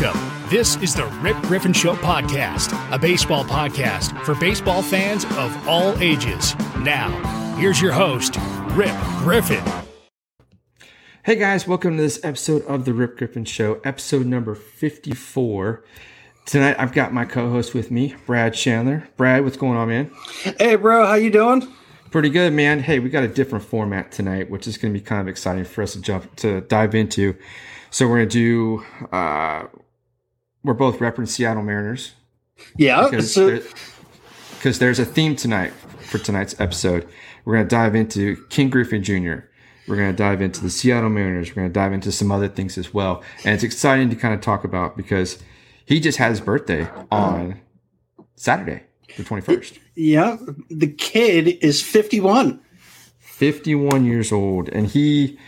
Welcome. This is the Rip Griffin Show podcast, a baseball podcast for baseball fans of all ages. Now, here's your host, Rip Griffin. Hey guys, welcome to this episode of the Rip Griffin Show, episode number 54. Tonight I've got my co-host with me, Brad Chandler. Brad, what's going on, man? Hey bro, how you doing? Pretty good, man. Hey, we got a different format tonight, which is going to be kind of exciting for us to jump to dive into. So we're going to do. Uh, we're both referencing Seattle Mariners. Yeah, because so, there, there's a theme tonight for tonight's episode. We're going to dive into Ken Griffey Jr. We're going to dive into the Seattle Mariners. We're going to dive into some other things as well. And it's exciting to kind of talk about because he just had his birthday on Saturday, the 21st. yeah, the kid is 51. 51 years old. And he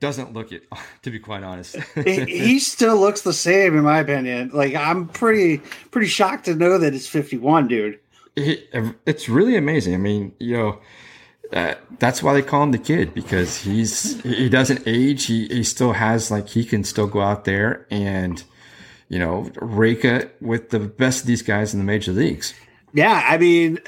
doesn't look it, to be quite honest. he, still looks the same, in my opinion. Like I'm pretty pretty shocked to know that it's 51, dude. It- it's really amazing. I mean, you know, uh, that's why they call him the kid because he's he doesn't age. He he still has like he can still go out there and you know rake it with the best of these guys in the major leagues. Yeah, I mean,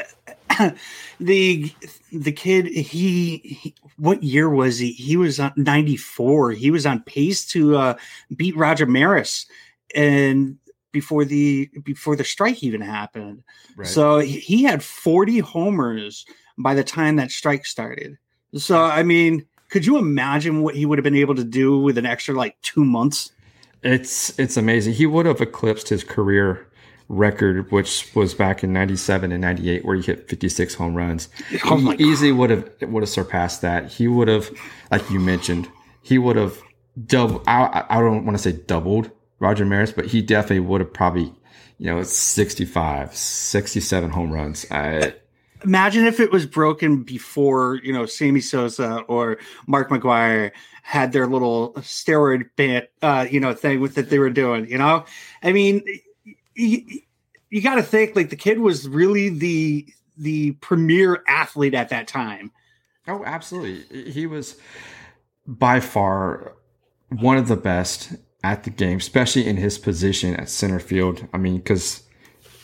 the the kid he, he what year was he? He was on 94. He was on pace to uh, beat Roger Maris, and before the before the strike even happened. Right. So he- he had 40 homers by the time that strike started. So I mean, could you imagine what he would have been able to do with an extra like two months? It's it's amazing. He would have eclipsed his career record, which was back in '97 and '98, where he hit 56 home runs. Oh he easily would have would have surpassed that. He would have, like you mentioned, he would have double. I, I don't want to say doubled Roger Maris, but he definitely would have probably, you know, 65, 67 home runs. I, Imagine if it was broken before you know Sammy Sosa or Mark McGwire had their little steroid band, uh, you know, thing with that they were doing. You know, I mean, you, you got to think like the kid was really the the premier athlete at that time. Oh, absolutely. He was by far one of the best at the game, especially in his position at center field. I mean, because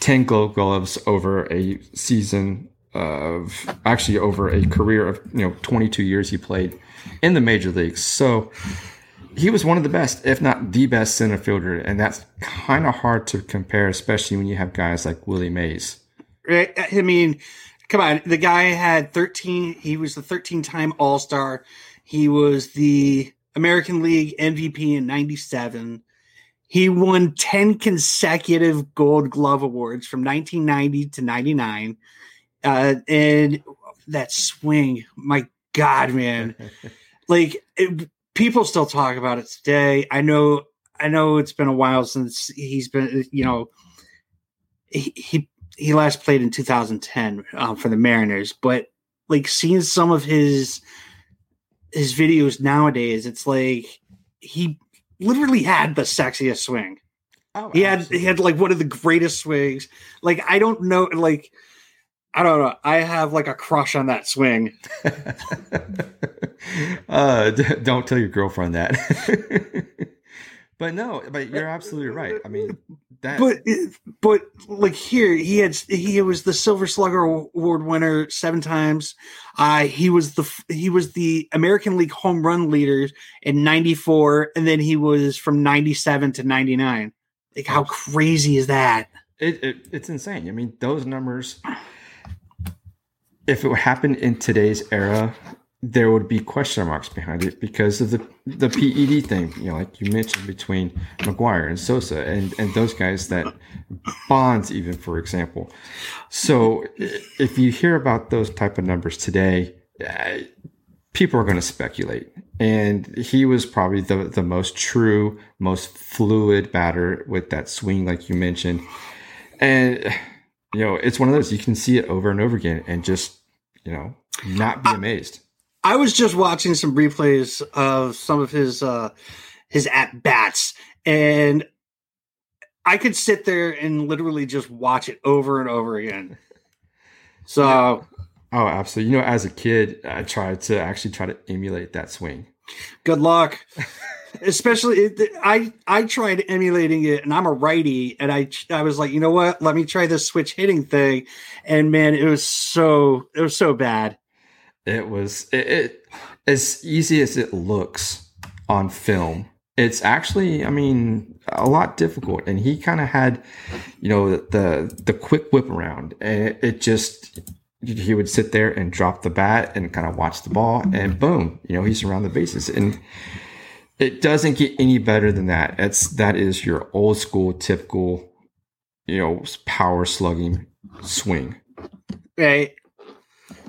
10 gold gloves over a season of actually over a career of, you know, 22 years he played in the major leagues. So he was one of the best, if not the best center fielder. And that's kind of hard to compare, especially when you have guys like Willie Mays. Right? I mean, come on. The guy had 13. He was the 13 time All Star. He was the American League MVP in 97. He won 10 consecutive Gold Glove Awards from 1990 to 99. Uh, and that swing, my God, man. like, it, people still talk about it today. I know, I know it's been a while since he's been, you know, he, he he last played in 2010 um, for the Mariners, but like seeing some of his his videos nowadays, it's like he literally had the sexiest swing. Oh, He had he had like one of the greatest swings. Like I don't know, like I don't know. I have like a crush on that swing. uh, d- don't tell your girlfriend that. but no, but you're absolutely right. I mean, that. But but like here, he had he was the Silver Slugger Award winner seven times. Uh he was the he was the American League home run leader in '94, and then he was from '97 to '99. Like how crazy is that? it, it, it's insane. I mean, those numbers. If it happened in today's era, there would be question marks behind it because of the the PED thing. You know, like you mentioned between McGwire and Sosa and and those guys that Bonds, even for example. So if you hear about those type of numbers today, people are going to speculate. And he was probably the the most true, most fluid batter with that swing, like you mentioned. And you know, it's one of those you can see it over and over again, and just you know, not be amazed. I was just watching some replays of some of his uh his at bats and I could sit there and literally just watch it over and over again. So Oh, absolutely. You know, as a kid, I tried to actually try to emulate that swing. good luck. especially it, I I tried emulating it, and I'm a righty, and I I was like, you know what? Let me try this switch hitting thing, and man, it was so it was so bad. It was it, it as easy as it looks on film. It's actually, I mean, a lot difficult, and he kind of had, you know, the the quick whip around, and it, it just he would sit there and drop the bat and kind of watch the ball, and boom, you know, he's around the bases, and it doesn't get any better than that. It's that is your old school, typical, you know, power slugging swing. Right.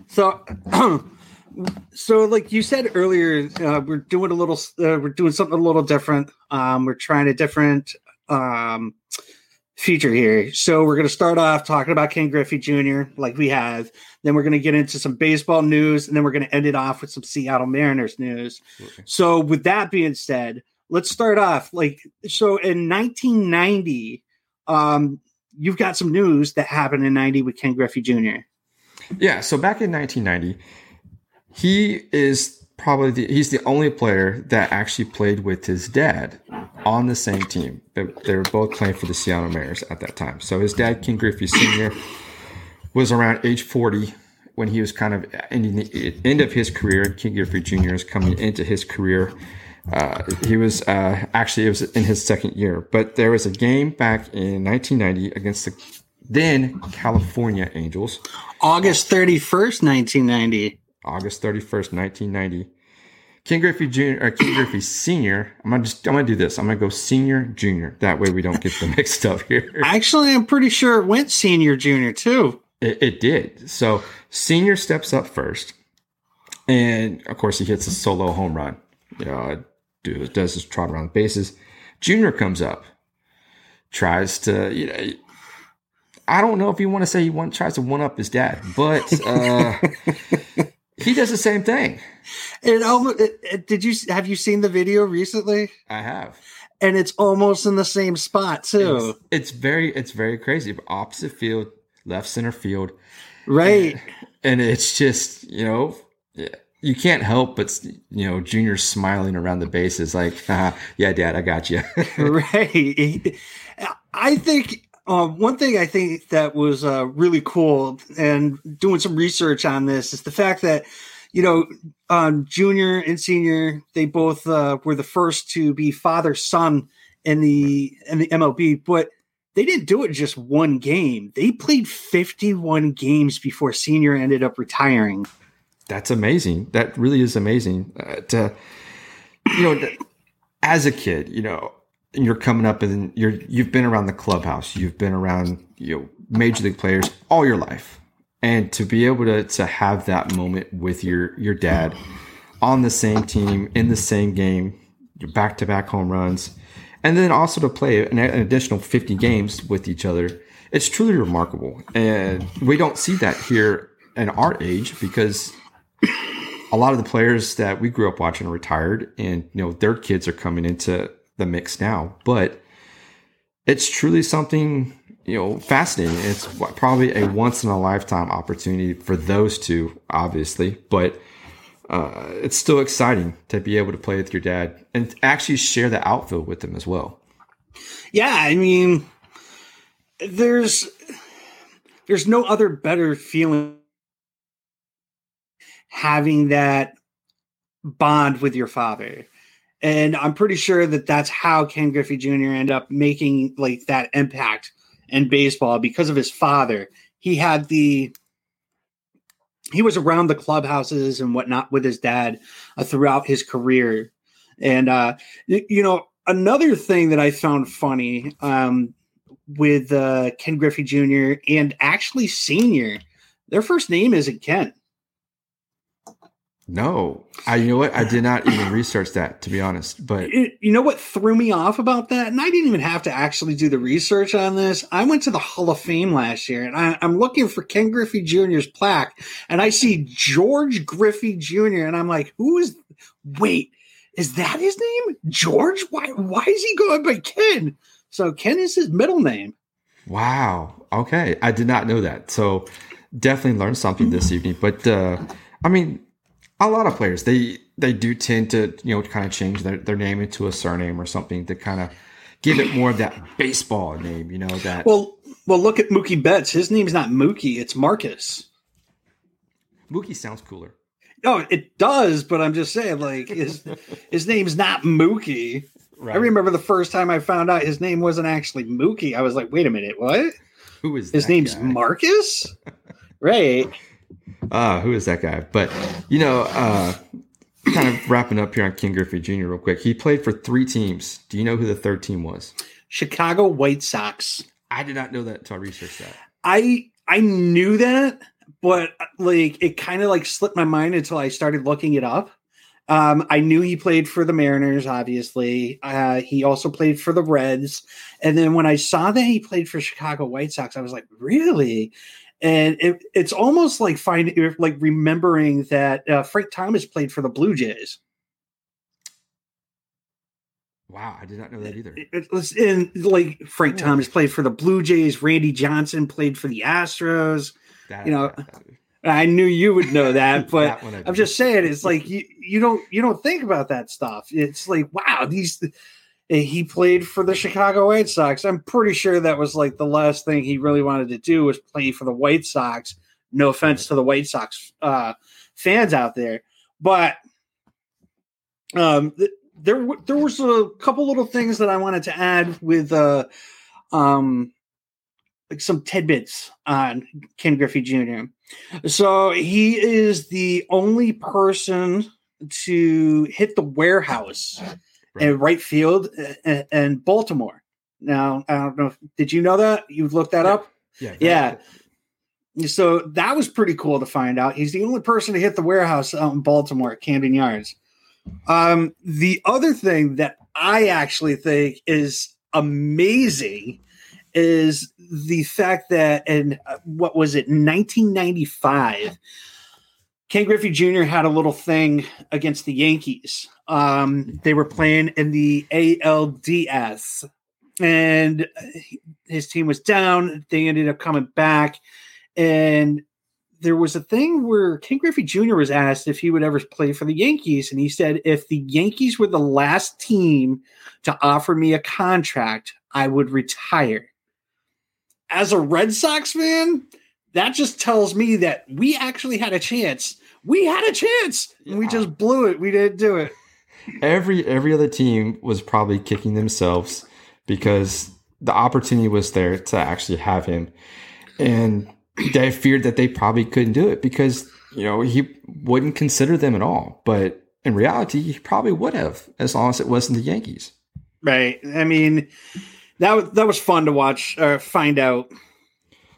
So, so like you said earlier, uh, we're doing a little, uh, we're doing something a little different. Um, we're trying a different um, feature here. So we're going to start off talking about Ken Griffey Jr. like we have. Then we're going to get into some baseball news, and then we're going to end it off with some Seattle Mariners news. Okay. So with that being said, let's start off like so in 1990. Um, you've got some news that happened in 90 with Ken Griffey Jr. Yeah, so back in 1990, he is probably the, he's the only player that actually played with his dad on the same team. They, they were both playing for the Seattle Mariners at that time. So his dad, Ken Griffey Sr., was around age 40 when he was kind of ending the end of his career. Ken Griffey Jr. is coming into his career. Uh, he was uh, actually it was in his second year, but there was a game back in 1990 against the then California Angels. August 31st, 1990. August 31st, 1990. Ken Griffey Jr. or Ken Griffey Senior. I'm gonna just I'm gonna do this. I'm gonna go Senior Junior. That way we don't get the mixed up here. Actually, I'm pretty sure it went Senior Junior too. It, it did. So Senior steps up first, and of course he hits a solo home run. Know, does his trot around the bases. Junior comes up, tries to you know. I don't know if you want to say he one, tries to one up his dad, but uh, he does the same thing. It almost it, it, did you have you seen the video recently? I have, and it's almost in the same spot too. It's, it's very it's very crazy. Opposite field, left center field, right? And, and it's just you know. Yeah, you can't help but you know Junior smiling around the bases like, ah, "Yeah, Dad, I got you." right. I think uh, one thing I think that was uh, really cool, and doing some research on this, is the fact that you know, um, junior and senior, they both uh, were the first to be father son in the in the MLB, but they didn't do it just one game. They played 51 games before senior ended up retiring. That's amazing. That really is amazing. Uh, to you know, as a kid, you know, you're coming up and you're you've been around the clubhouse, you've been around you know major league players all your life and to be able to to have that moment with your your dad on the same team in the same game, back to back home runs, and then also to play an, an, additional 50 games with each other. It's truly remarkable, and we don't see that here in our age because a lot of the players that we grew up watching are retired, and you know their kids are coming into the mix now. But it's truly something you know, fascinating. It's probably a once in a lifetime opportunity for those two, obviously, but uh, it's still exciting to be able to play with your dad and actually share the outfield with him as well. Yeah, I mean, there's there's no other better feeling having that bond with your father. And I'm pretty sure that that's how Ken Griffey Jr. ended up making like that impact in baseball because of his father. He had the he was around the clubhouses and whatnot with his dad uh, throughout his career. And uh, you know, another thing that I found funny um, with uh, Ken Griffey Jr. and actually Senior, their first name isn't Ken. No, I you know what I did not even research that to be honest. But it, you know what threw me off about that, and I didn't even have to actually do the research on this. I went to the Hall of Fame last year, and I, am looking for Ken Griffey Jr.'s plaque, and I see George Griffey Jr., and I'm like, who is? Wait, is that his name, George? Why? Why is he going by Ken? So Ken is his middle name. Wow. Okay, I did not know that. So definitely learned something this evening. But uh, I mean a lot of players they they do tend to you know kind of change their, their name into a surname or something to kind of give it more of that baseball name. You know that. Well, well, look at Mookie Betts. His name's not Mookie; it's Marcus. Mookie sounds cooler. No, it does, but I'm just saying, like his his name's not Mookie. Right. I remember the first time I found out his name wasn't actually Mookie. I was like, wait a minute, what? Who is his name's guy? Marcus? right. Ah, uh, who is that guy? But you know, uh kind of wrapping up here on Ken Griffey Jr. real quick. He played for three teams. Do you know who the third team was? Chicago White Sox. I did not know that until I researched that. I I knew that, but like it kind of like slipped my mind until I started looking it up. Um, I knew he played for the Mariners, obviously. Uh, he also played for the Reds. And then when I saw that he played for Chicago White Sox, I was like, really? And it, it's almost like finding, like remembering that uh, Frank Thomas played for the Blue Jays. Wow, I did not know that either. It, was in like Frank Thomas played for the Blue Jays. Randy Johnson played for the Astros. That, you know, that, I knew you would know that, but that I'm just saying it's like you you don't you don't think about that stuff. It's like wow, these he played for the Chicago White Sox. I'm pretty sure that was like the last thing he really wanted to do was play for the White Sox. No offense to the White Sox uh, fans out there, but um, th- there there was a couple little things that I wanted to add with uh, um, like some tidbits on Ken Griffey Jr. So he is the only person to hit the warehouse right. in right field and Baltimore. Now, I don't know. If, did you know that? You looked that yeah. up? Yeah. Yeah. So that was pretty cool to find out. He's the only person to hit the warehouse out in Baltimore at Camden Yards. Um, the other thing that I actually think is amazing is the fact that in uh, what was it 1995 ken griffey jr had a little thing against the yankees. Um, they were playing in the alds and his team was down. They ended up coming back. And there was a thing where ken griffey jr was asked if he would ever play for the yankees. And he said if the yankees were the last team to offer me a contract i would retire. As a Red Sox fan, that just tells me that we actually had a chance. We had a chance, and we just blew it. We didn't do it. Every every other team was probably kicking themselves because the opportunity was there to actually have him, and they feared that they probably couldn't do it because you know he wouldn't consider them at all. But in reality, he probably would have as long as it wasn't the Yankees. Right. I mean that was that was fun to watch or uh, find out.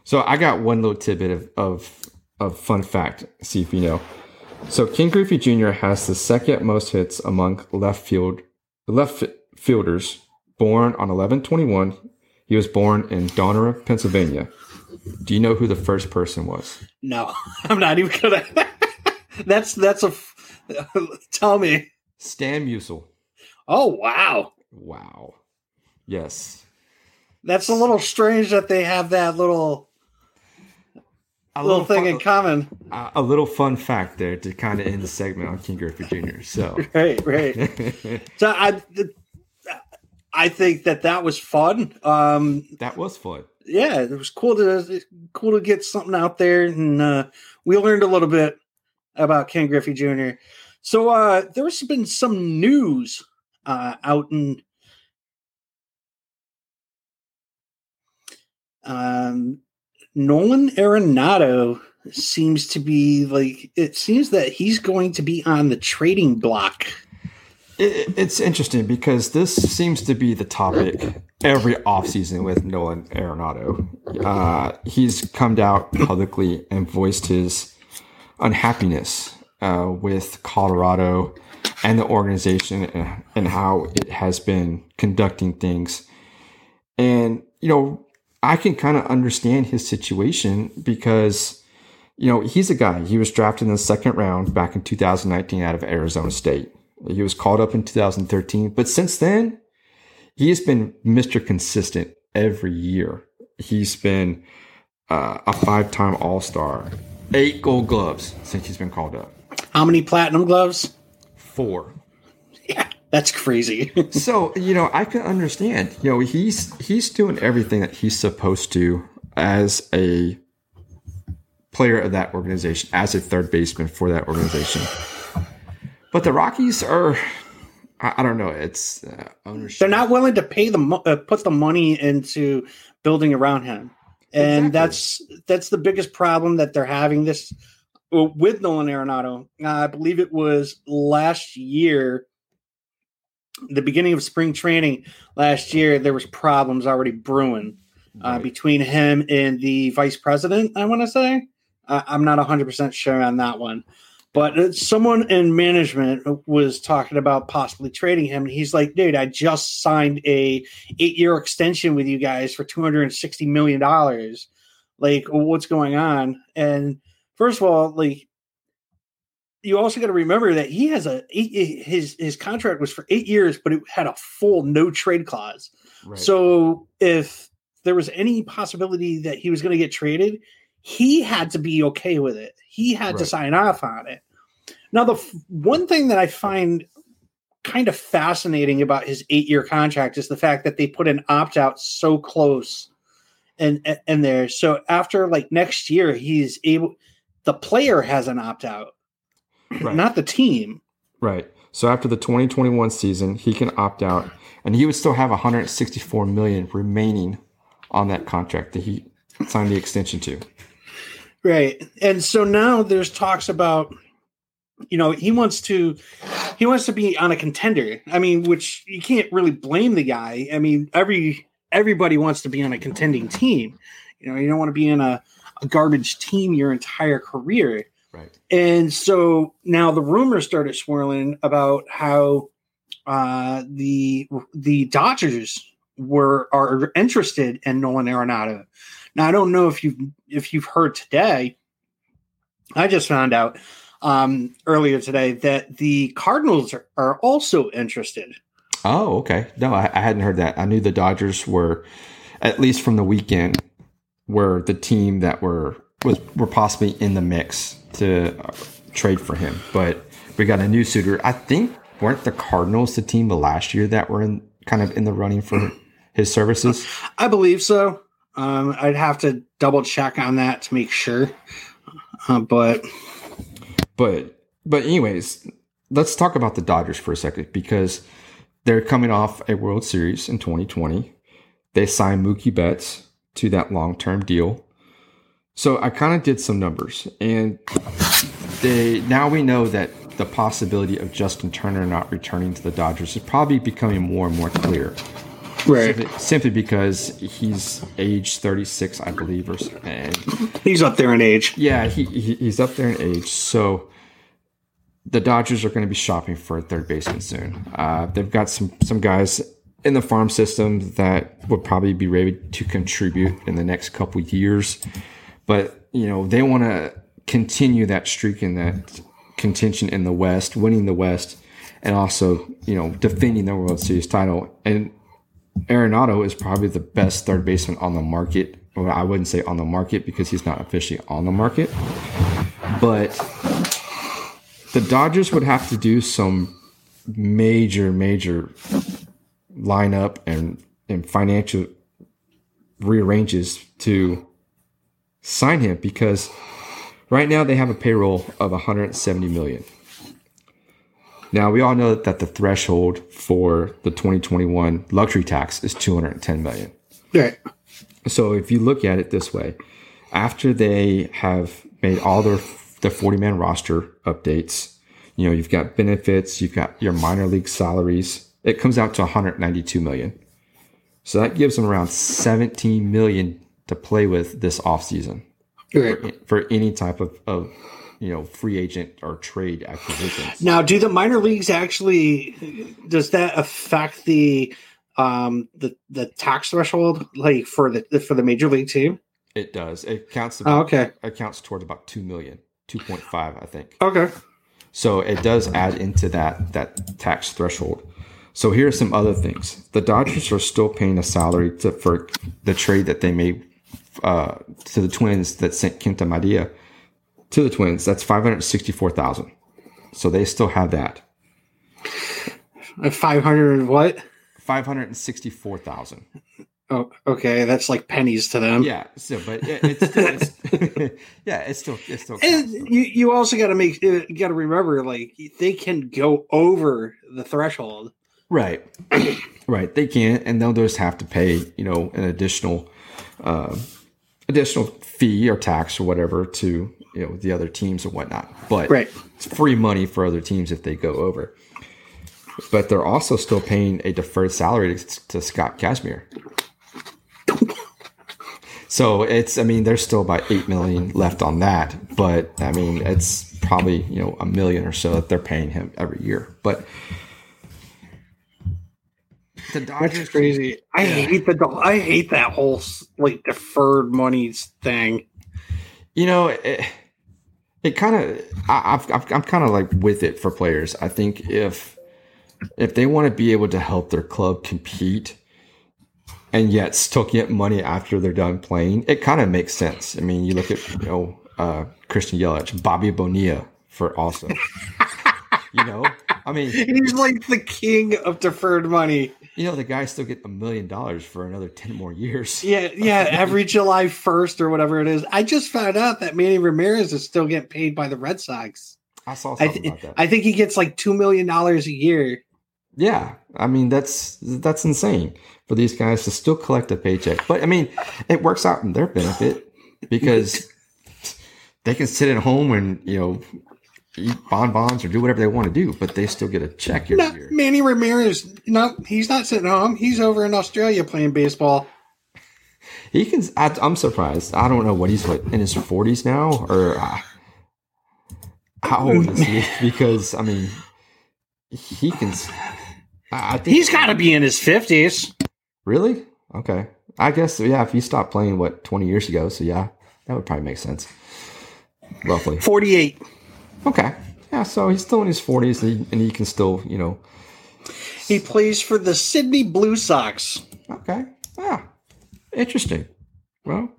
So I got one little tidbit of, of of fun fact. See if you know. So Ken Griffey Jr. has the second most hits among left field left fielders born on 1121. He was born in Donora, Pennsylvania. Do you know who the first person was? No, I'm not even gonna. that's that's a. Tell me. Stan Musial. Oh wow! Wow. Yes. That's a little strange that they have that little a little, little thing fun, in common. A, a little fun fact there to kind of end the segment on Ken Griffey Jr. So right, right. so I, I think that that was fun. Um, that was fun. Yeah, it was cool to cool to get something out there, and uh, we learned a little bit about Ken Griffey Jr. So uh, there's been some news uh, out in Um, Nolan Arenado seems to be like it seems that he's going to be on the trading block. It, it's interesting because this seems to be the topic every offseason with Nolan Arenado. Uh, he's come out publicly and voiced his unhappiness uh, with Colorado and the organization and, and how it has been conducting things. And, you know, I can kind of understand his situation because, you know, he's a guy. He was drafted in the second round back in 2019 out of Arizona State. He was called up in 2013, but since then, he has been Mr. Consistent every year. He's been uh, a five time All Star, eight gold gloves since he's been called up. How many platinum gloves? four. That's crazy. so you know, I can understand. You know, he's he's doing everything that he's supposed to as a player of that organization, as a third baseman for that organization. But the Rockies are. I, I don't know. It's uh, ownership. They're not willing to pay the mo- uh, put the money into building around him, and Exactly. that's that's the biggest problem that they're having this uh, with Nolan Arenado. Uh, I believe it was last year, the beginning of spring training last year. There was problems already brewing uh, Right. between him and the vice president. I want to say uh, I'm not 100 percent sure on that one, but uh, someone in management was talking about possibly trading him. And he's like, "Dude, I just signed a eight year extension with you guys for 260 million dollars. Like, what's going on?" And first of all, like. You also got to remember that he has a eight, his his contract was for eight years, but it had a full no trade clause. Right. So if there was any possibility that he was going to get traded, he had to be okay with it. He had to sign off on it. Now, the f- one thing that I find kind of fascinating about his eight-year contract is the fact that they put an opt-out so close and and there. So after like next year, he's able. The player has an opt-out, Right. not the team. Right. So after the 2021 season, he can opt out, and he would still have 164 million remaining on that contract that he signed the extension to. Right. And so now there's talks about you know, he wants to he wants to be on a contender. I mean, which you can't really blame the guy. I mean, every everybody wants to be on a contending team. You know, you don't want to be in a, a garbage team your entire career. Right. And so now the rumors started swirling about how uh, the the Dodgers were are interested in Nolan Arenado. Now I don't know if you've if you've heard today. I just found out um, earlier today that the Cardinals are, are also interested. Oh, okay. No, I, I hadn't heard that. I knew the Dodgers were, at least from the weekend, were the team that were was were possibly in the mix to trade for him. But we got a new suitor. I think weren't the Cardinals the team the last year that were in kind of in the running for his services? I believe so. Um, I'd have to double check on that to make sure. Uh, but But but anyways, let's talk about the Dodgers for a second because they're coming off a World Series in 2020. They signed Mookie Betts to that long-term deal. So I kind of did some numbers and they now we know that the possibility of Justin Turner not returning to the Dodgers is probably becoming more and more clear. Simply, simply because he's age 36, I believe, or and he's up there in age. yeah, he, he he's up there in age, so the Dodgers are going to be shopping for a third baseman soon. Uh, they've got some some guys in the farm system that would probably be ready to contribute in the next couple years, but you know they want to continue that streak in that contention in the West, winning the West, and also you know defending the World Series title. And Arenado is probably the best third baseman on the market. Well, I wouldn't say on the market because he's not officially on the market. But the Dodgers would have to do some major, major lineup and, and financial rearranges to sign him because right now they have a payroll of 170 million. Now we all know that the threshold for the 2021 luxury tax is 210 million. Right. So if you look at it this way, after they have made all their the 40 man roster updates, you know, you've got benefits, you've got your minor league salaries, it comes out to 192 million. So that gives them around 17 million to play with this offseason Right. for any type of, of you know free agent or trade acquisitions. Now, do the minor leagues actually does that affect the um the the tax threshold like for the for the major league team? It does. It counts Oh, about, okay. it counts towards about 2 million, 2.5 I think. Okay. So it does add into that that tax threshold. So here are some other things. The Dodgers are still paying a salary to, for the trade that they made uh, to the Twins that sent Kenta Maeda to the Twins. That's five hundred sixty-four thousand. So they still have that. Five hundred what? Five hundred and sixty-four thousand. Oh, okay, that's like pennies to them. Yeah, so but it, it's, still, it's yeah, it's still it's still. And you you also got to make uh, you got to remember like they can go over the threshold. Right, right. They can, and they'll just have to pay you know an additional uh, additional fee or tax or whatever to you know the other teams and whatnot. But Right. it's free money for other teams if they go over. But they're also still paying a deferred salary to, to Scott Kazmir. So it's, I mean, there's still about eight million left on that, but I mean, it's probably you know a million or so that they're paying him every year. But the Dodgers, That's crazy. I hate the I hate that whole like deferred monies thing. you know, it, it kind of, I've, I've, I'm kind of like with it for players. I think if if they want to be able to help their club compete and yet still get money after they're done playing, it kind of makes sense. I mean, you look at you know uh, Christian Yelich, Bobby Bonilla for awesome. you know, I mean, He's like the king of deferred money. You know, the guy still get a million dollars for another ten more years. Yeah, yeah. Every July first or whatever it is. I just found out that Manny Ramirez is still getting paid by the Red Sox. I saw I, something th- about that. I think he gets like two million dollars a year. Yeah, I mean that's that's insane for these guys to still collect a paycheck. But I mean, it works out in their benefit because they can sit at home and you know eat bonbons or do whatever they want to do, but they still get a check every No, year. Manny Ramirez, no, he's not sitting home. He's over in Australia playing baseball. He can. I, I'm surprised. I don't know what he's what in his 40s now or uh, how old is he? Because I mean, he can. I I think He's got to be in his fifties. Really? Okay. I guess yeah. If you stopped playing what twenty years ago, so yeah, that would probably make sense. Roughly. Forty-eight. Okay. Yeah. So he's still in his forties, and, he- and he can still, you know. He plays for the Sydney Blue Sox. Okay. Yeah. Interesting. Well,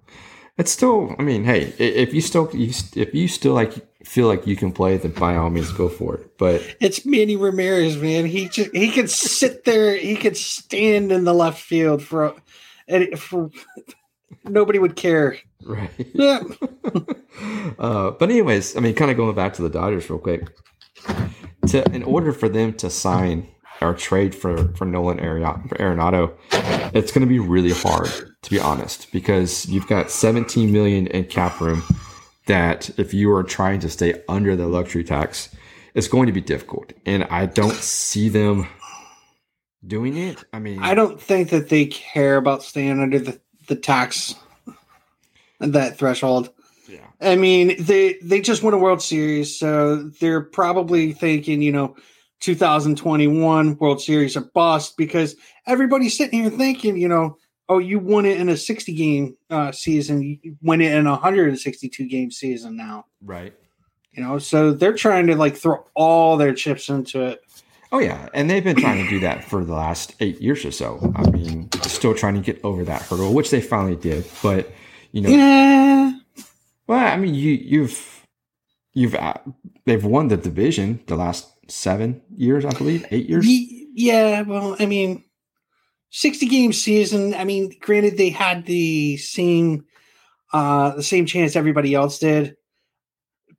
it's still. I mean, hey, if you still, if you still like feel like you can play, then by all means go for it. But It's Manny Ramirez, man. He just he can sit there. He could stand in the left field for, and for nobody would care. right. Yeah. uh, but anyways, I mean, kind of going back to the Dodgers real quick. To in order for them to sign or trade for for Nolan Arenado, Arenado it's going to be really hard to be honest because you've got 17 million in cap room. That if you are trying to stay under the luxury tax, it's going to be difficult, and I don't see them doing it. I mean, I don't think that they care about staying under the, the tax that threshold. yeah, I mean, they they just won a World Series, so they're probably thinking, you know, 2021 World Series are bust because everybody's sitting here thinking, you know, oh, you won it in a 60 game uh, season, you win it in a 162 game season now, right. you know, so they're trying to like throw all their chips into it. Oh yeah, and they've been trying to do that for the last eight years or so. I mean, still trying to get over that hurdle, which they finally did. But you know, Yeah. well, I mean, you you've you've uh, they've won the division the last seven years, I believe, eight years. Yeah, well, I mean, 60 game season. I mean, granted, they had the same uh the same chance everybody else did,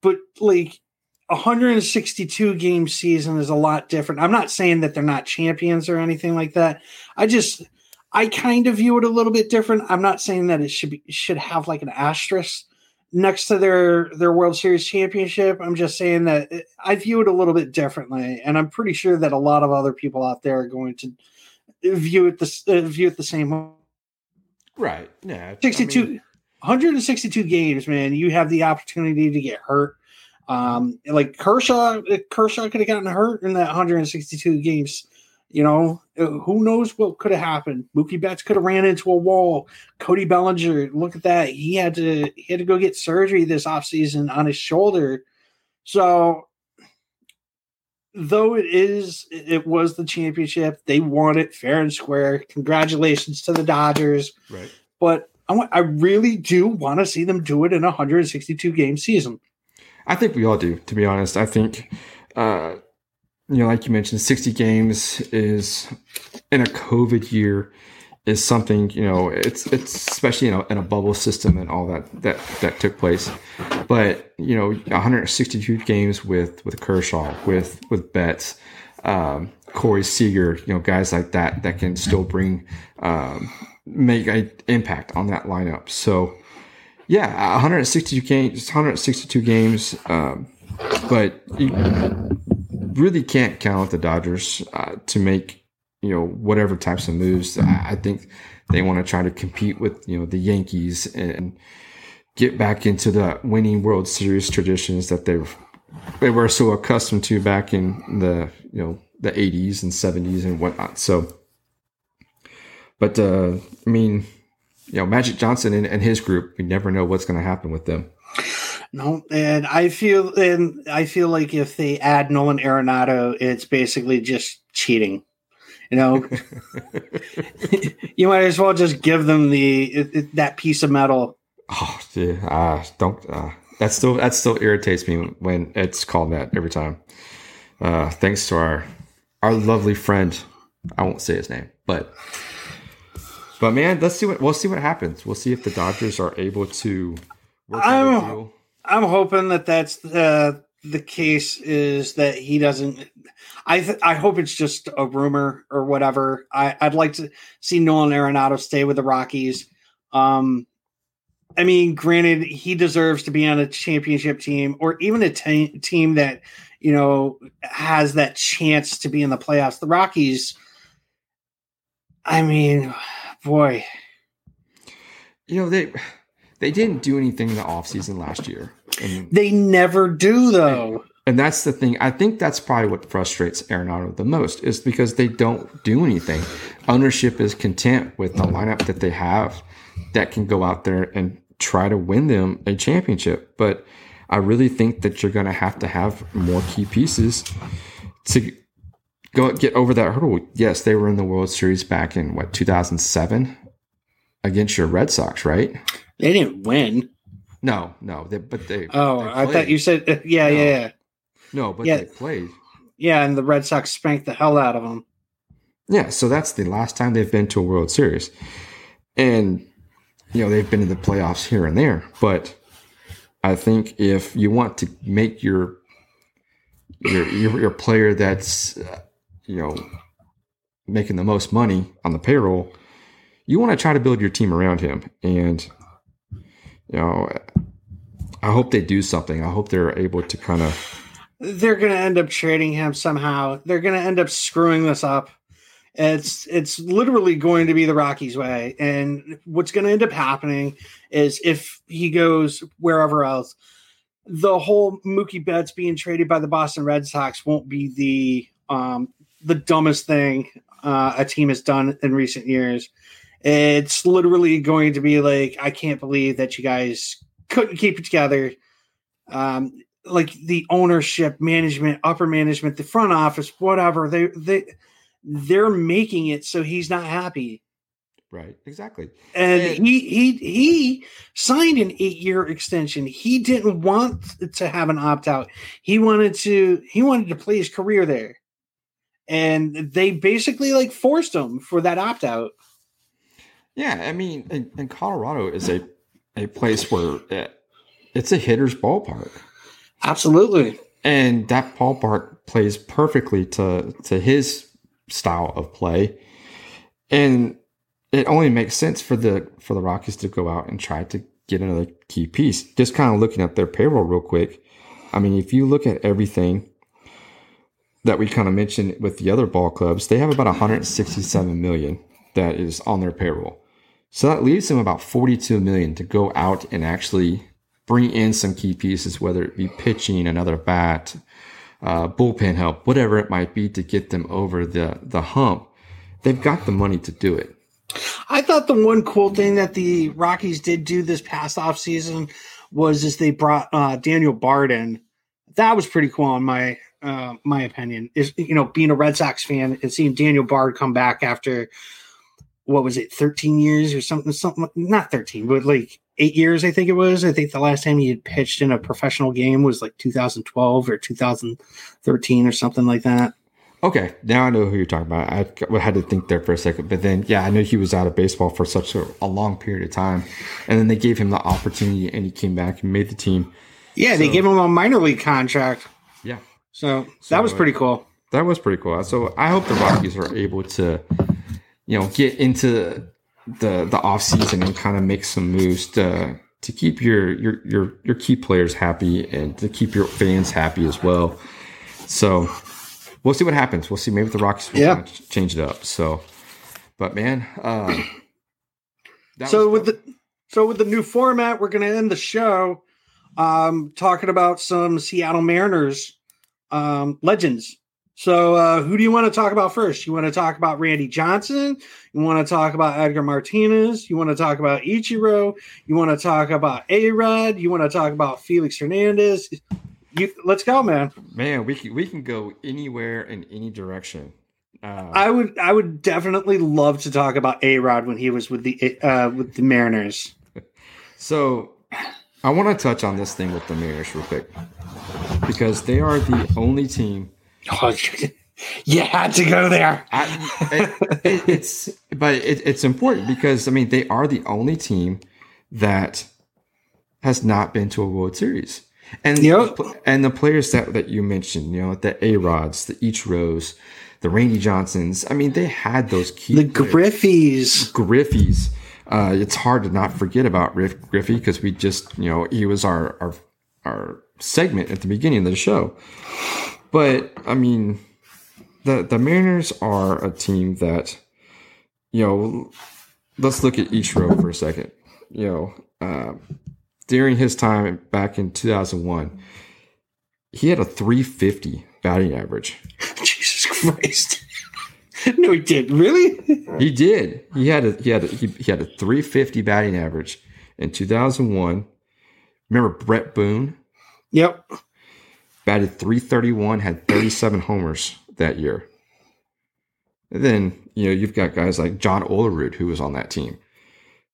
but like 162 game season is a lot different. I'm not saying that they're not champions or anything like that. I just I kind of view it a little bit different. I'm not saying that it should be should have like an asterisk next to their their World Series championship. I'm just saying that it- I view it a little bit differently, and I'm pretty sure that a lot of other people out there are going to view it the uh, view it the same. way. Right. Yeah. I 62, mean, 162 games, man. You have the opportunity to get hurt. Um, like Kershaw, Kershaw could have gotten hurt in that 162 games. You know, uh, who knows what could have happened? Mookie Betts could have ran into a wall. Cody Bellinger, look at that. He had to he had to go get surgery this offseason on his shoulder. So though it is it was the championship, they won it fair and square. Congratulations to the Dodgers right. but I, want, I really do want to see them do it in a 162 game season. I think we all do, to be honest. I think uh, you know, like you mentioned, 60 games is in a COVID year is something, you know, it's, it's especially, you know, in a bubble system and all that, that, that took place. But, you know, 162 games with, with Kershaw, with, with Betts, um, Corey Seager, you know, guys like that, that can still bring, um, make an impact on that lineup. So, yeah, 162 games, 162 games, um, but you really can't count the Dodgers uh, to make you know whatever types of moves. I, I think they want to try to compete with you know the Yankees and get back into the winning World Series traditions that they've they were so accustomed to back in the you know the 80s and 70s and whatnot. So, but uh, I mean, you know, Magic Johnson and, and his group, we never know what's going to happen with them. No, and I feel and I feel like if they add Nolan Arenado, it's basically just cheating. You know, you might as well just give them the that piece of metal. Oh, yeah, uh, don't. Uh, that still that still irritates me when it's called that every time. Uh, thanks to our our lovely friend, I won't say his name, but but man, let's see what we'll see what happens. We'll see if the Dodgers are able to. Work I'm I'm hoping that that's the the case is that he doesn't. I th- I hope it's just a rumor or whatever. I, I'd like to see Nolan Arenado stay with the Rockies. Um, I mean, granted, he deserves to be on a championship team or even a t- team that you know has that chance to be in the playoffs. The Rockies. I mean, boy. You know they they didn't do anything in the offseason last year. And, they never do though. And that's the thing. I think that's probably what frustrates Arenado the most is because they don't do anything. Ownership is content with the lineup that they have that can go out there and try to win them a championship. But I really think that you're going to have to have more key pieces to go get over that hurdle. Yes, they were in the World Series back in what 2007 against your Red Sox, right? They didn't win. No, no, they, but they. Oh, they I thought you said uh, yeah, no. yeah. No, but yeah. they played. Yeah, and the Red Sox spanked the hell out of them. Yeah, so that's the last time they've been to a World Series, and you know they've been in the playoffs here and there. But I think if you want to make your your your, your player that's you know making the most money on the payroll, you want to try to build your team around him, and you know, I hope they do something. I hope they're able to kind of. They're going to end up trading him somehow. They're going to end up screwing this up. It's it's literally going to be the Rockies' way, and what's going to end up happening is if he goes wherever else, the whole Mookie Betts being traded by the Boston Red Sox won't be the um, the dumbest thing uh, a team has done in recent years. It's literally going to be like, I can't believe that you guys couldn't keep it together. Um, like the ownership, management, upper management, the front office, whatever they they they're making it so he's not happy. Right, exactly. And, and he he he signed an eight year extension. He didn't want to have an opt out. He wanted to he wanted to play his career there, and they basically like forced him for that opt out. Yeah, I mean, and, and Colorado is a a place where it, it's a hitter's ballpark. Absolutely. And that ballpark plays perfectly to to his style of play. And it only makes sense for the for the Rockies to go out and try to get another key piece. Just kind of looking at their payroll real quick. I mean, if you look at everything that we kind of mentioned with the other ball clubs, they have about 167 million that is on their payroll. So that leaves them about 42 million to go out and actually bring in some key pieces, whether it be pitching, another bat, uh, bullpen help, whatever it might be to get them over the, the hump. They've got the money to do it. I thought the one cool thing that the Rockies did do this past offseason was is they brought uh, Daniel Bard in. That was pretty cool on my uh, my opinion. Is you know being a Red Sox fan and seeing Daniel Bard come back after what was it, 13 years or something, something not 13, but like eight years, I think it was. I think the last time he had pitched in a professional game was like 2012 or 2013 or something like that. Okay, now I know who you're talking about. I had to think there for a second, but then yeah, I know he was out of baseball for such a, a long period of time, and then they gave him the opportunity, and he came back and made the team. Yeah, so, they gave him a minor league contract. So, so that was pretty cool. That was pretty cool. So I hope the Rockies are able to, you know, get into the the off season and kind of make some moves to to keep your your your your key players happy and to keep your fans happy as well. So we'll see what happens. We'll see. Maybe the Rockies will yeah. change it up. So, but man, uh, so with the so with the new format, we're going to end the show um, talking about some Seattle Mariners um, legends. So, uh, who do you want to talk about first? You want to talk about Randy Johnson? You want to talk about Edgar Martinez? You want to talk about Ichiro? You want to talk about A Rod? You want to talk about Felix Hernandez? you, let's go, man. Man, we can we can go anywhere in any direction. Uh, I would I would definitely love to talk about A Rod when he was with the uh, with the Mariners. So, I want to touch on this thing with the Mariners real quick because they are the only team. Oh, you had to go there. I, it, it, it's but it, it's important because I mean they are the only team that has not been to a World Series. And yep. and the players that, that you mentioned, you know, the A Rods, the Ichiros, the Randy Johnsons. I mean, they had those key the Griffeys. Griffeys. Uh, it's hard to not forget about Riff Griffey because we just, you know, he was our, our our segment at the beginning of the show. But I mean, the the Mariners are a team that, you know, let's look at Ichiro for a second. You know, uh, during his time back in 2001, he had a 350 batting average. Jesus Christ. no, he did. Really? he did. He had a he had a, he, he had a 350 batting average in 2001. Remember Bret Boone? Yep. Batted 331, had 37 homers that year. And then, you know, you've got guys like John Olerud who was on that team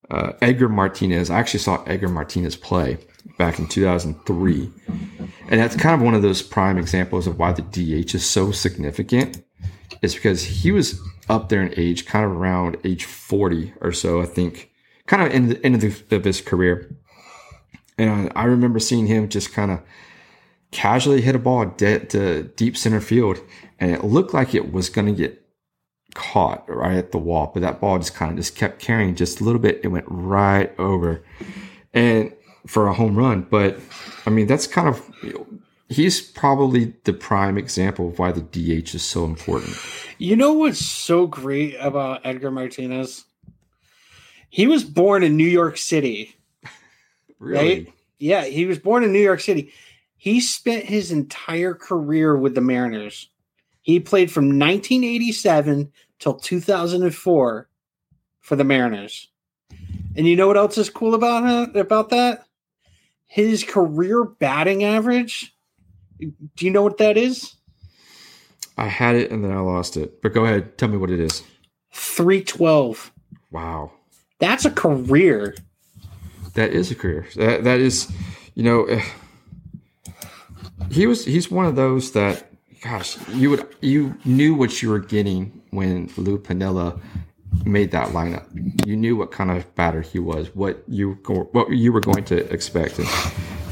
uh, Edgar Martinez. I actually saw Edgar Martinez play back in 2003. And that's kind of one of those prime examples of why the DH is so significant. Is because he was up there in age, kind of around age 40 or so, I think, kind of in the end of, his career. And I remember seeing him just kind of casually hit a ball dead to deep center field, and it looked like it was going to get caught right at the wall, but that ball just kind of just kept carrying just a little bit. It went right over, and for a home run. But I mean, that's kind of he's probably the prime example of why the DH is so important. You know what's so great about Edgar Martinez? He was born in New York City. really? Right? Yeah, he was born in New York City. He spent his entire career with the Mariners. He played from 1987 till 2004 for the Mariners. And you know what else is cool about about that? His career batting average. Do you know what that is? I had it and then I lost it. But go ahead, tell me what it is. 312. Wow. That's a career. That is a career. That that is, you know, eh, he was he's one of those that gosh, you would you knew what you were getting when Lou Piniella made that lineup. You knew what kind of batter he was, what you what you were going to expect, and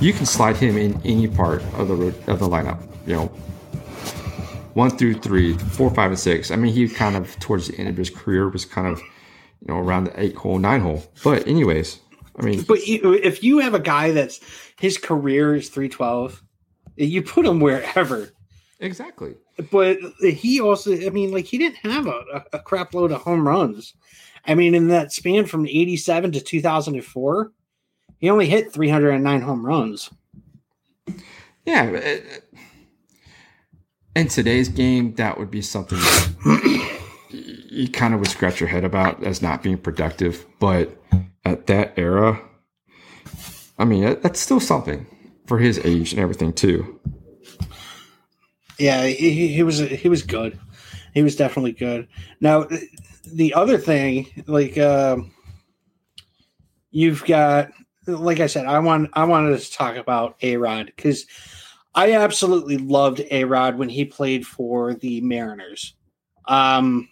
you can slide him in any part of the of the lineup. You know, one through three, four, five, and six. I mean, he kind of towards the end of his career was kind of you know around the eight hole, nine hole. But anyways, I mean, but if you have a guy that's his career is three twelve, you put him wherever Exactly. But he also, I mean, like he didn't have a, a crap load of home runs. I mean, in that span from 87 to 2004, he only hit 309 home runs. Yeah. It, in today's game, that would be something you kind of would scratch your head about as not being productive. But at that era, I mean, that's still something for his age and everything, too. Yeah, he, he was he was good. He was definitely good. Now, the other thing, like, uh, you've got like I said, I want I wanted to talk about A Rod because I absolutely loved A Rod when he played for the Mariners. Um,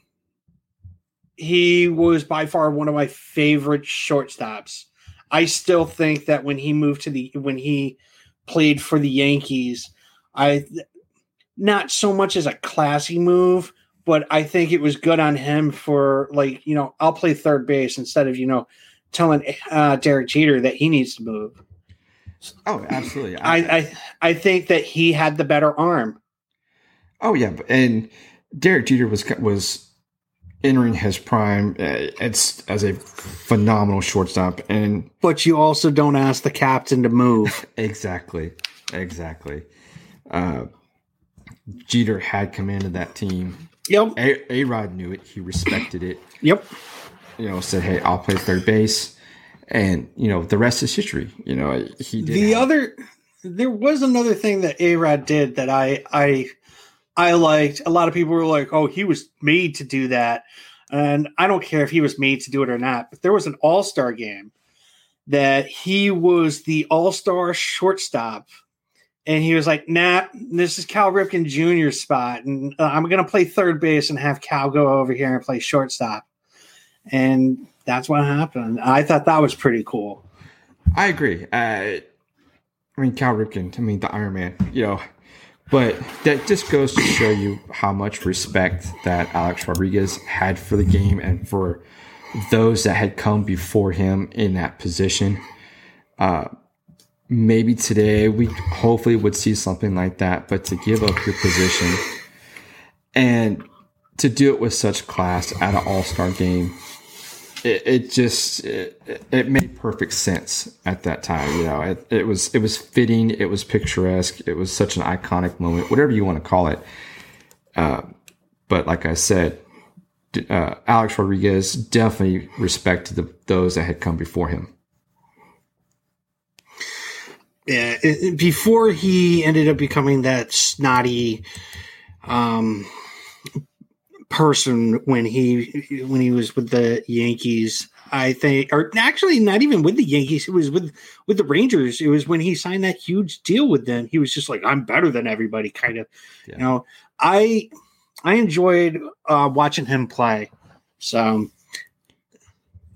he was by far one of my favorite shortstops. I still think that when he moved to the when he played for the Yankees, I not so much as a classy move, but I think it was good on him for like you know I'll play third base instead of you know telling uh, Derek Jeter that he needs to move. Oh, absolutely. I, I I think that he had the better arm. Oh yeah, and Derek Jeter was was entering his prime. Uh, it's as a phenomenal shortstop, and but you also don't ask the captain to move. exactly, exactly. Uh, Jeter had commanded that team. Yep. A Rod knew it. He respected it. Yep. You know, said, "Hey, I'll play third base," and you know, the rest is history. You know, he did. The have- other, there was another thing that A Rod did that I I I liked. A lot of people were like, "Oh, he was made to do that," and I don't care if he was made to do it or not. But there was an All Star game that he was the All Star shortstop and he was like, "Nah, this is Cal Ripken Jr.'s spot, and uh, I'm going to play third base and have Cal go over here and play shortstop." And that's what happened. I thought that was pretty cool. I agree. Uh, I mean, Cal Ripken. I mean, the Iron Man. You know, but that just goes to show you how much respect that Alex Rodriguez had for the game and for those that had come before him in that position. Uh, maybe today we hopefully would see something like that, but to give up your position and to do it with such class at an all star game, it, it just it, it, made perfect sense at that time. You know, it, it was it was fitting, it was picturesque, it was such an iconic moment, whatever you want to call it. Uh, but like I said, uh, Alex Rodriguez definitely respected the, those that had come before him. Yeah, before he ended up becoming that snotty um, person when he when he was with the Yankees. I think, or actually, not even with the Yankees. It was with with the Rangers. It was when he signed that huge deal with them. He was just like, "I'm better than everybody," kind of. Yeah. You know, I I enjoyed uh, watching him play. So,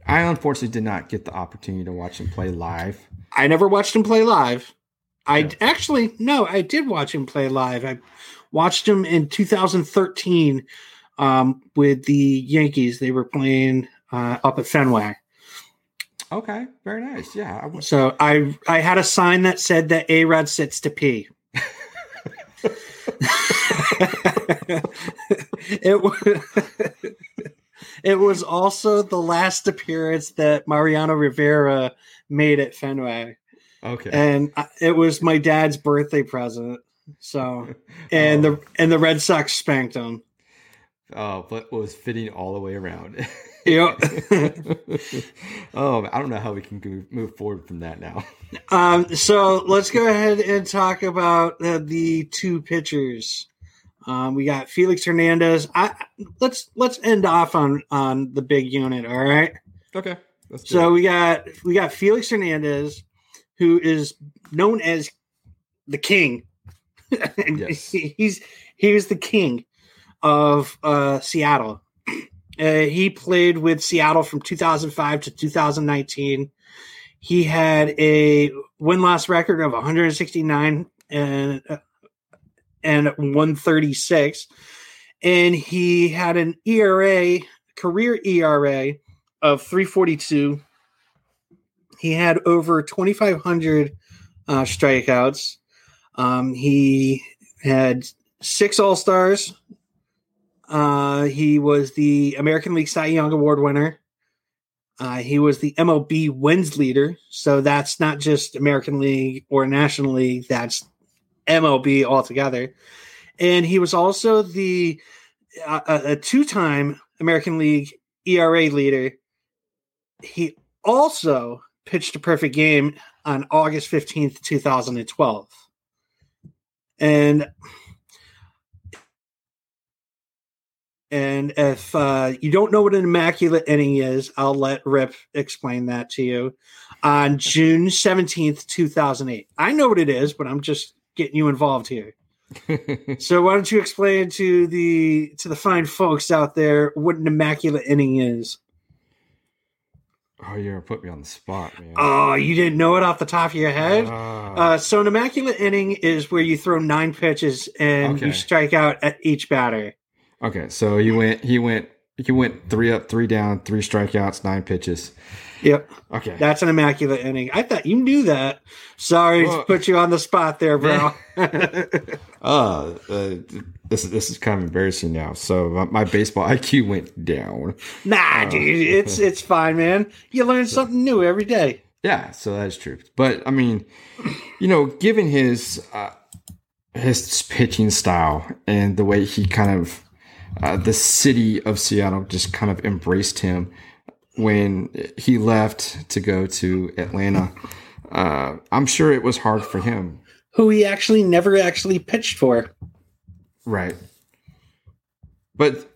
I unfortunately did not get the opportunity to watch him play live. I never watched him play live. I yeah. actually no, I did watch him play live. I watched him in 2013 um, with the Yankees. They were playing uh, up at Fenway. Okay, very nice. Yeah. I so I I had a sign that said that A Rod sits to pee. it was it was also the last appearance that Mariano Rivera made at Fenway. Okay. And it was my dad's birthday present. So, and oh. the and the Red Sox spanked him. Oh, but was fitting all the way around. yeah. oh, I don't know how we can move forward from that now. Um, so let's go ahead and talk about uh, the two pitchers. Um, we got Felix Hernandez. I let's let's end off on on the big unit. All right. Okay. so it. we got we got Felix Hernandez, who is known as the King. yes. he's he was the king of uh, Seattle. Uh, he played with Seattle from 2005 to 2019. He had a win loss record of 169 and uh, and 136, and he had an ERA career ERA of 342. He had over 2,500 uh, strikeouts. Um, he had six All Stars, uh, he was the American League Cy Young Award winner. Uh, he was the MLB wins leader. So that's not just American League or National League, that's MLB altogether. And he was also the uh, a two time American League ERA leader. He also pitched a perfect game on August 15th, 2012. And And if uh, you don't know what an immaculate inning is, I'll let Rip explain that to you. On June 17th, 2008. I know what it is, but I'm just getting you involved here. so why don't you explain to the to the fine folks out there what an immaculate inning is? Oh, you're gonna put me on the spot, man. Oh, you didn't know it off the top of your head? Ah. Uh, so an immaculate inning is where you throw nine pitches and you strike out at each batter. Okay, so you went. He went. He went three up, three down, three strikeouts, nine pitches. Yep, Okay. that's an immaculate inning. I thought you knew that. Sorry Well- to put you on the spot there, bro. Uh, uh, this is this is kind of embarrassing now. So my, my baseball IQ went down. nah, dude, it's it's fine, man. You learn something new every day. Yeah, so that's true. But I mean, you know, given his uh, his pitching style and the way he kind of uh, the city of Seattle just kind of embraced him when he left to go to Atlanta. Uh, I'm sure it was hard for him. Who he actually never actually pitched for. Right. But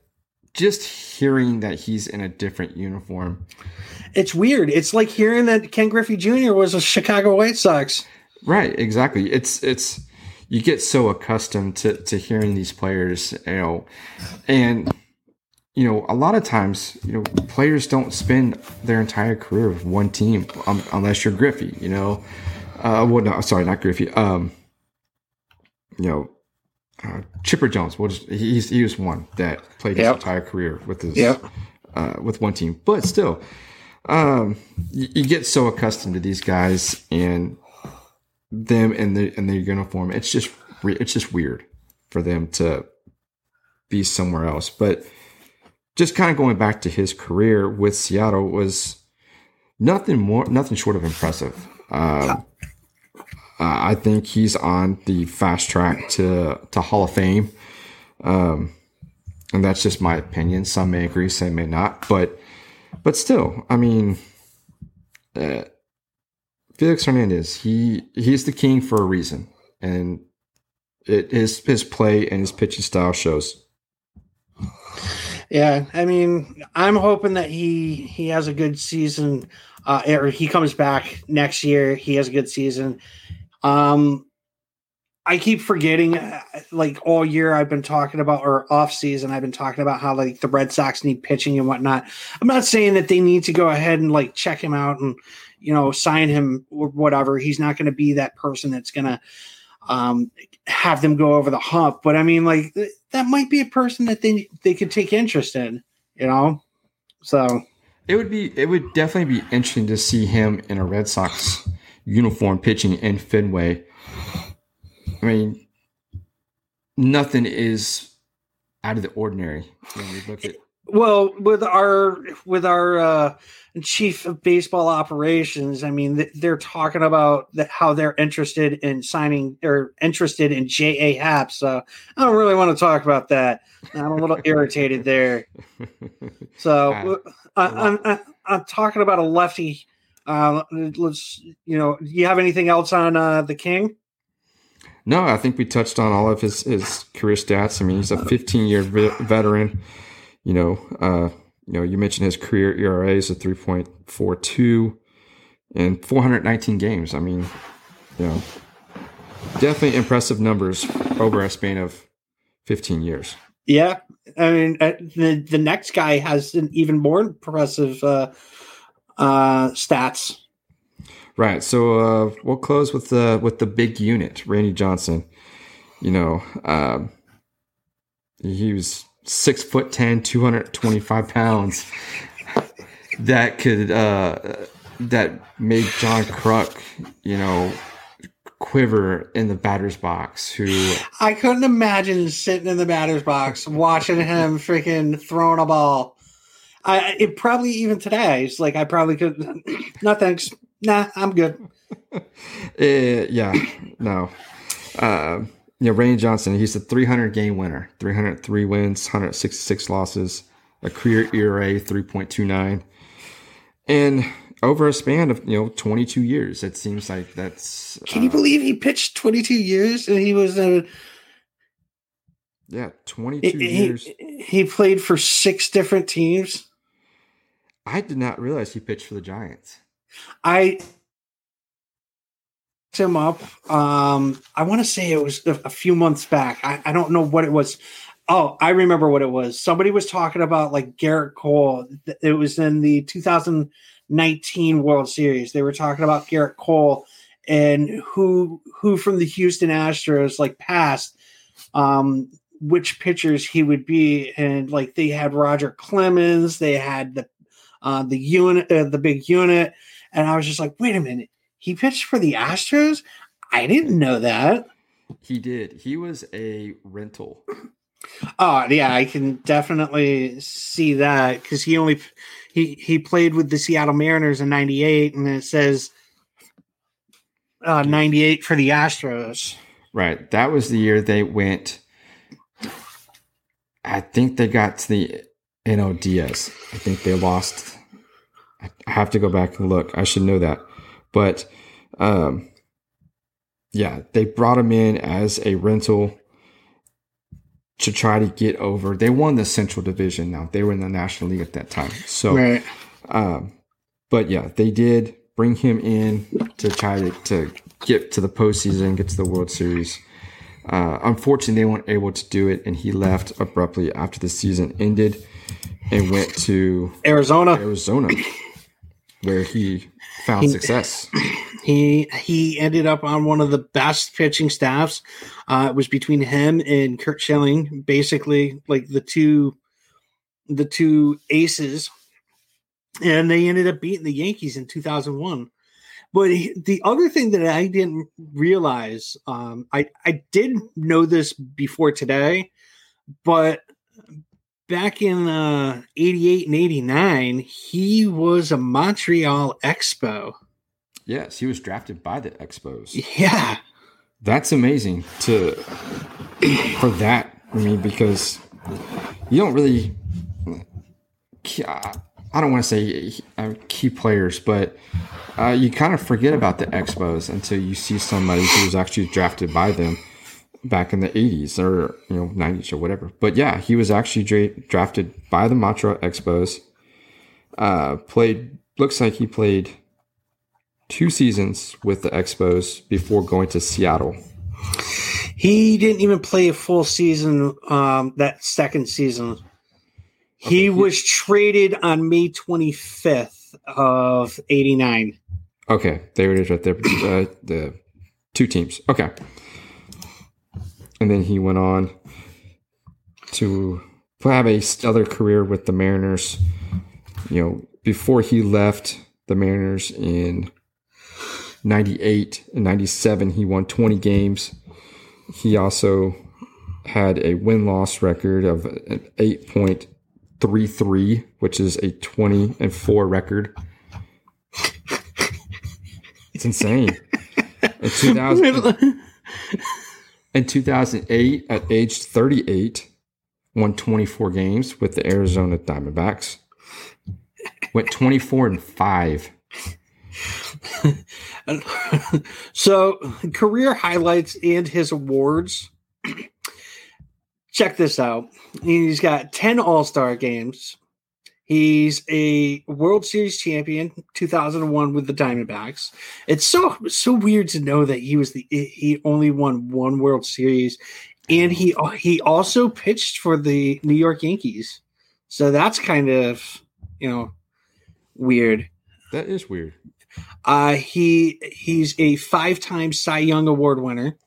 just hearing that he's in a different uniform. It's weird. It's like hearing that Ken Griffey Jr. was a Chicago White Sox. Right, exactly. It's it's you get so accustomed to to hearing these players, you know, and you know, a lot of times, you know, players don't spend their entire career with one team um, unless you're Griffey, you know. Uh, well, no, sorry, not Griffey. Um, you know, uh, Chipper Jones. Well, just, he's he was one that played his Yep. entire career with his Yep. uh, with one team, but still, um, you, you get so accustomed to these guys and them and the and their uniform. It's just it's just weird for them to be somewhere else. But just kind of going back to his career with Seattle was nothing more, nothing short of impressive. Um, I think he's on the fast track to to Hall of Fame. Um, and that's just my opinion. Some may agree, some may not. But but still, I mean, uh, Felix Hernandez, he he's the king for a reason, and it his his play and his pitching style shows. Yeah, I mean, I'm hoping that he he has a good season, uh, or he comes back next year. He has a good season. Um, I keep forgetting, uh, like all year I've been talking about, or off season I've been talking about how like the Red Sox need pitching and whatnot. I'm not saying that they need to go ahead and like check him out and you know sign him or whatever. He's not going to be that person that's going to um, have them go over the hump. But I mean, like th- that might be a person that they they could take interest in, you know. So It would be it would definitely be interesting to see him in a Red Sox uniform pitching in Fenway. I mean, nothing is out of the ordinary when we look at well with our with our uh, chief of baseball operations, I mean they're talking about that how they're interested in signing or interested in J A Happ. So I don't really want to talk about that. I'm a little irritated there. So Uh, I, I'm, I'm I'm talking about a lefty. Uh, let's you know. Do you have anything else on uh, the King? No, I think we touched on all of his, his career stats. I mean, he's a 15 year veteran. You know, uh, you know, you mentioned his career ERA is a 3.42 and 419 games. I mean, you know, definitely impressive numbers over a span of 15 years. Yeah, I mean uh, the the next guy has an even more impressive uh, uh, stats. Right. So uh, we'll close with the with the big unit, Randy Johnson. You know, um, he was six foot 10, 225 pounds. That could uh, that made John Kruk, you know, quiver in the batter's box. Who I couldn't imagine sitting in the batter's box watching him freaking throwing a ball. I it probably even today. It's like I probably could. No thanks. Nah, I'm good. Eh, yeah, no. Uh, you know, Randy Johnson, he's a 300 game winner, 303 wins, 166 losses, a career ERA 3.29, and over a span of you know 22 years. It seems like that's Can you uh, believe he pitched 22 years and he was a Yeah, 22 He, years. he played for six different teams. I did not realize he pitched for the Giants. I him up. Um, I want to say it was a, a few months back. I, I don't know what it was. Oh, I remember what it was. Somebody was talking about like Gerrit Cole. It was in the 2019 World Series. They were talking about Gerrit Cole and who who from the Houston Astros like passed um which pitchers he would be and like they had Roger Clemens, they had the uh the unit uh, the big unit and I was just like, "Wait a minute. He pitched for the Astros? I didn't know that." He did. He was a rental. Oh yeah, I can definitely see that because he only he he played with the Seattle Mariners in '98, and it says uh, '98 for the Astros. Right. That was the year they went. I think they got to the NLDS. I think they lost. I have to go back and look. I should know that. But um, yeah, they brought him in as a rental to try to get over. They won the Central Division now. They were in the National League at that time. So, Right. um, but yeah, they did bring him in to try to, to get to the postseason, get to the World Series. Uh, unfortunately, they weren't able to do it, and he left abruptly after the season ended and went to Arizona. Arizona, where he found success. He he ended up on one of the best pitching staffs. Uh, it was between him and Curt Schilling, basically like the two the two aces, and they ended up beating the Yankees in 2001. But he- the other thing that I didn't realize, um, I I did know this before today, but back in uh, 88 and 89, he was a Montreal Expo. Yes, he was drafted by the Expos. Yeah. That's amazing to for that. I mean, because you don't really. I don't want to say key players, but uh, you kind of forget about the Expos until you see somebody who was actually drafted by them back in the 80s or you know 90s or whatever. But yeah, he was actually dra- drafted by the Montreal Expos. Uh, played looks like he played two seasons with the Expos before going to Seattle. He didn't even play a full season um, that second season. He he- was traded on May 25th of 89. Okay, there it is right there. Uh, the two teams. Okay. And then he went on to have a stellar career with the Mariners. You know, before he left the Mariners in 98 and 97, he won 20 games. He also had a win loss record of an 8.33, which is a 20 and 4 record. It's insane. In 2000, in 2008, at age 38, won 24 games with the Arizona Diamondbacks. Went 24 and 5. so, career highlights and his awards. Check this out. He's got 10 All Star games. He's a World Series champion, 2001 with the Diamondbacks. It's so so weird to know that he was the he only won one World Series, and he he also pitched for the New York Yankees. So that's kind of you know weird. That is weird. Uh, he he's a five-time Cy Young Award winner.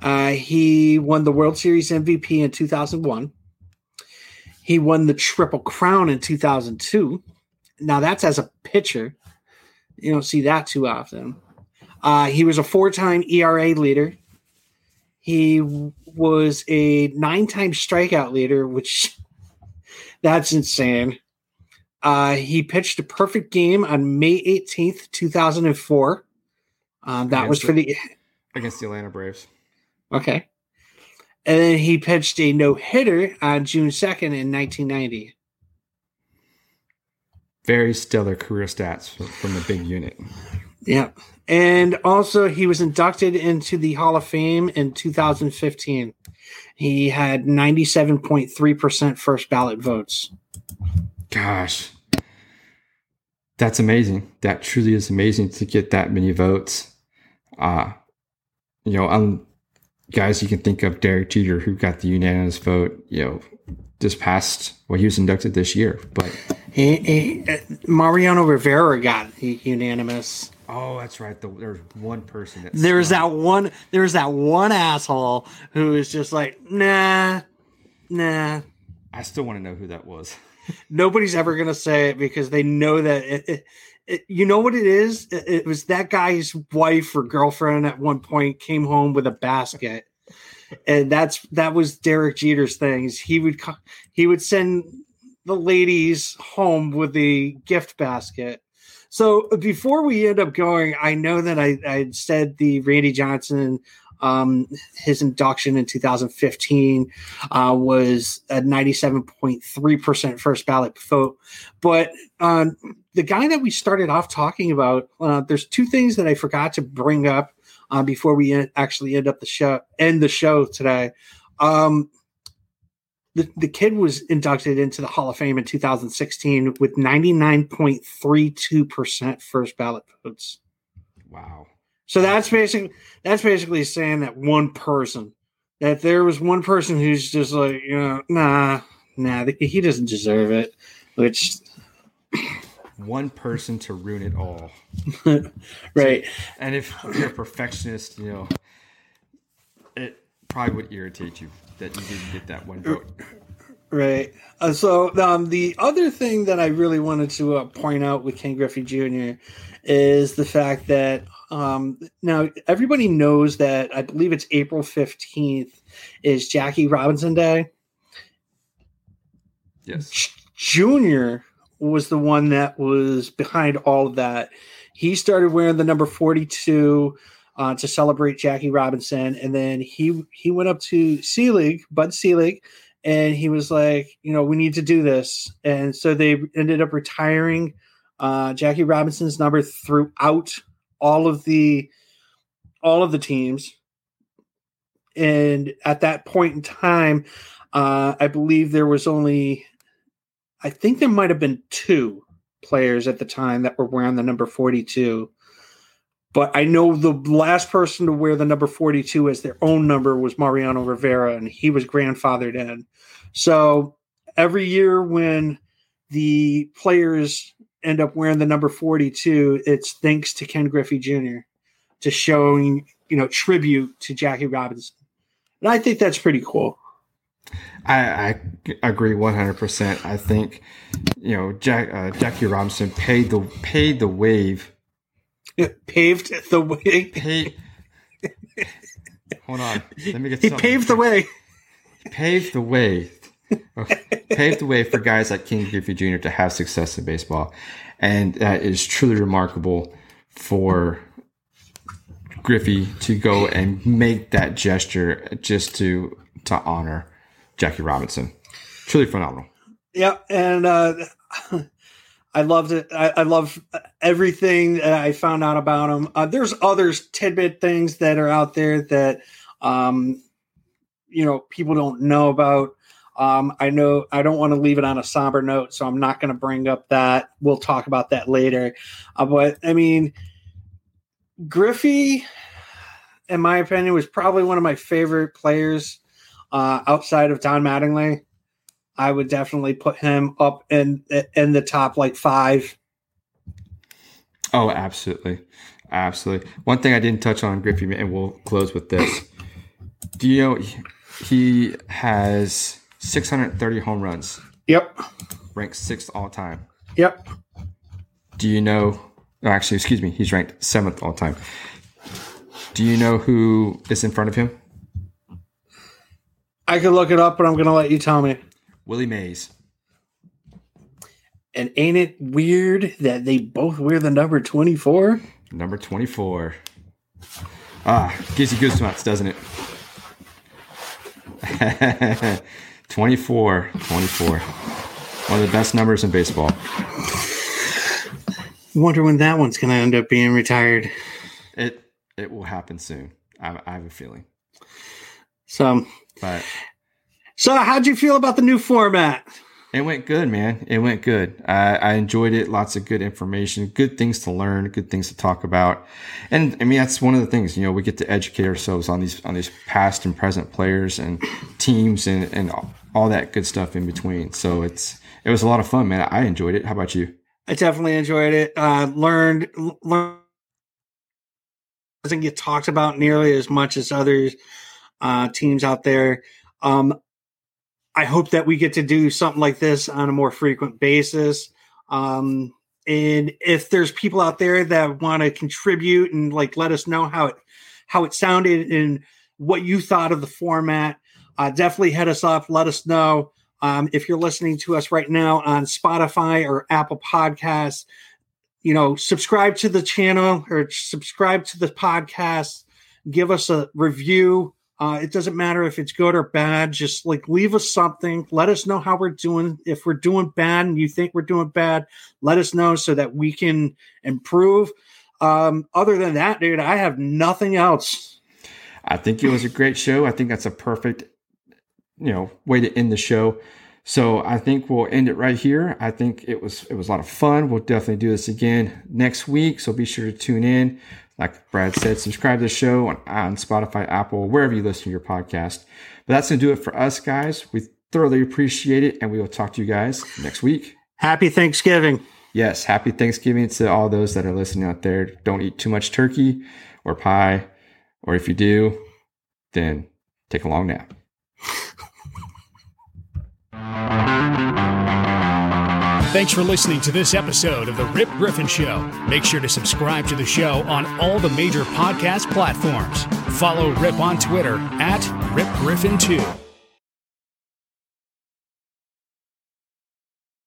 Uh, he won the World Series MVP in 2001. He won the Triple Crown in 2002. Now that's as a pitcher. You don't see that too often. Uh, he was a four-time ERA leader. He was a nine-time strikeout leader, which that's insane. Uh, he pitched a perfect game on May 18th, 2004. Um, that was Against for the Against the Atlanta Braves. okay. And then he pitched a no hitter on June 2nd in 1990. Very stellar career stats from, the big unit. Yeah. And also, he was inducted into the Hall of Fame in 2015. He had 97.3% first ballot votes. Gosh. That's amazing. That truly is amazing to get that many votes. Uh, you know, um, guys, you can think of Derek Jeter, who got the unanimous vote, you know, this past, well, he was inducted this year, but. He, he, uh, Mariano Rivera got unanimous. Oh, that's right. The, there's one person that there's that one there's that one asshole who is just like, nah, nah. I still want to know who that was. Nobody's ever gonna say it because they know that it, it, it, you know what it is. It, was that guy's wife or girlfriend at one point came home with a basket, and that's that was Derek Jeter's things. He would he would send the ladies home with the gift basket so before we end up going, I know that I, I said the Randy Johnson, um, his induction in 2015 uh, was a 97.3% first ballot vote. But um, the guy that we started off talking about, uh, there's two things that I forgot to bring up uh, before we actually end up the show, end the show today. Um, the, the kid was inducted into the Hall of Fame in 2016 with 99.32% first ballot votes. Wow. So that's basically that's basically saying that one person that there was one person who's just like, you know, nah, nah, he doesn't deserve it, which one person to ruin it all. right. So, and if you're a perfectionist, you know, it probably would irritate you that you didn't get that one vote. Right. Uh, so um, the other thing that I really wanted to uh, point out with Ken Griffey Jr. is the fact that um, now everybody knows that I believe it's April fifteenth is Jackie Robinson Day. Yes. J- Junior was the one that was behind all of that. He started wearing the number forty-two uh, to celebrate Jackie Robinson, and then he he went up to Selig, Bud Selig, and he was like, you know, we need to do this, and so they ended up retiring uh, Jackie Robinson's number throughout all of the all of the teams, and at that point in time, uh, I believe there was only, I think there might have been two players at the time that were wearing the number forty two but I know the last person to wear the number 42 as their own number was Mariano Rivera, and he was grandfathered in. So every year when the players end up wearing the number 42, it's thanks to Ken Griffey Jr. to showing, you know, tribute to Jackie Robinson. And I think that's pretty cool. I, I agree 100%. I think, you know, Jack, uh, Jackie Robinson paid the paid the wave paved the way. hold on. Let me get. He paved the way. Paved the way. Paved the way for guys like Ken Griffey Jr. to have success in baseball, and that is truly remarkable for Griffey to go and make that gesture just to to honor Jackie Robinson. Truly phenomenal. Yeah, and uh, I loved it. I, I love everything that I found out about him. Uh, there's others tidbit things that are out there that, um, you know, people don't know about. Um, I know I don't want to leave it on a somber note, so I'm not going to bring up that. We'll talk about that later. Uh, but I mean, Griffey, in my opinion, was probably one of my favorite players uh, outside of Don Mattingly. I would definitely put him up in in the top like five. Oh, absolutely, absolutely. One thing I didn't touch on Griffey, and we'll close with this. Do you know he has 630 home runs? Yep. Ranked sixth all time. Yep. Do you know? Actually, excuse me. He's ranked seventh all time. Do you know who is in front of him? I could look it up, but I'm going to let you tell me. Willie Mays. And ain't it weird that they both wear the number 24? Number 24. Ah, gives you goosebumps, doesn't it? 24. 24. One of the best numbers in baseball. Wonder when that one's going to end up being retired. It it will happen soon. I, I have a feeling. So, but so how'd you feel about the new format? It went good, man. It went good. I, I, enjoyed it. Lots of good information, good things to learn, good things to talk about. And I mean, that's one of the things, you know, we get to educate ourselves on these, on these past and present players and teams and, and all that good stuff in between. So it's, it was a lot of fun, man. I enjoyed it. How about you? I definitely enjoyed it. Uh, learned, learned, doesn't get talked about nearly as much as other uh, teams out there. Um, I hope that we get to do something like this on a more frequent basis. Um, and if there's people out there that want to contribute and like let us know how it how it sounded and what you thought of the format, uh, definitely head us up. Let us know. Um, if you're listening to us right now on Spotify or Apple Podcasts, you know, subscribe to the channel or subscribe to the podcast. Give us a review. Uh, it doesn't matter if it's good or bad. Just like leave us something. Let us know how we're doing. If we're doing bad and you think we're doing bad, let us know so that we can improve. Um, other than that, dude, I have nothing else. I think it was a great show. I think that's a perfect, you know, way to end the show. So I think we'll end it right here. I think it was it was a lot of fun. We'll definitely do this again next week. So be sure to tune in. Like Brad said, subscribe to the show on, on Spotify, Apple, wherever you listen to your podcast. But that's going to do it for us, guys. We thoroughly appreciate it, and we will talk to you guys next week. Happy Thanksgiving. Yes, happy Thanksgiving to all those that are listening out there. Don't eat too much turkey or pie, or if you do, then take a long nap. Thanks for listening to this episode of The Rip Griffin Show. Make sure to subscribe to the show on all the major podcast platforms. Follow Rip on Twitter at RipGriffin2.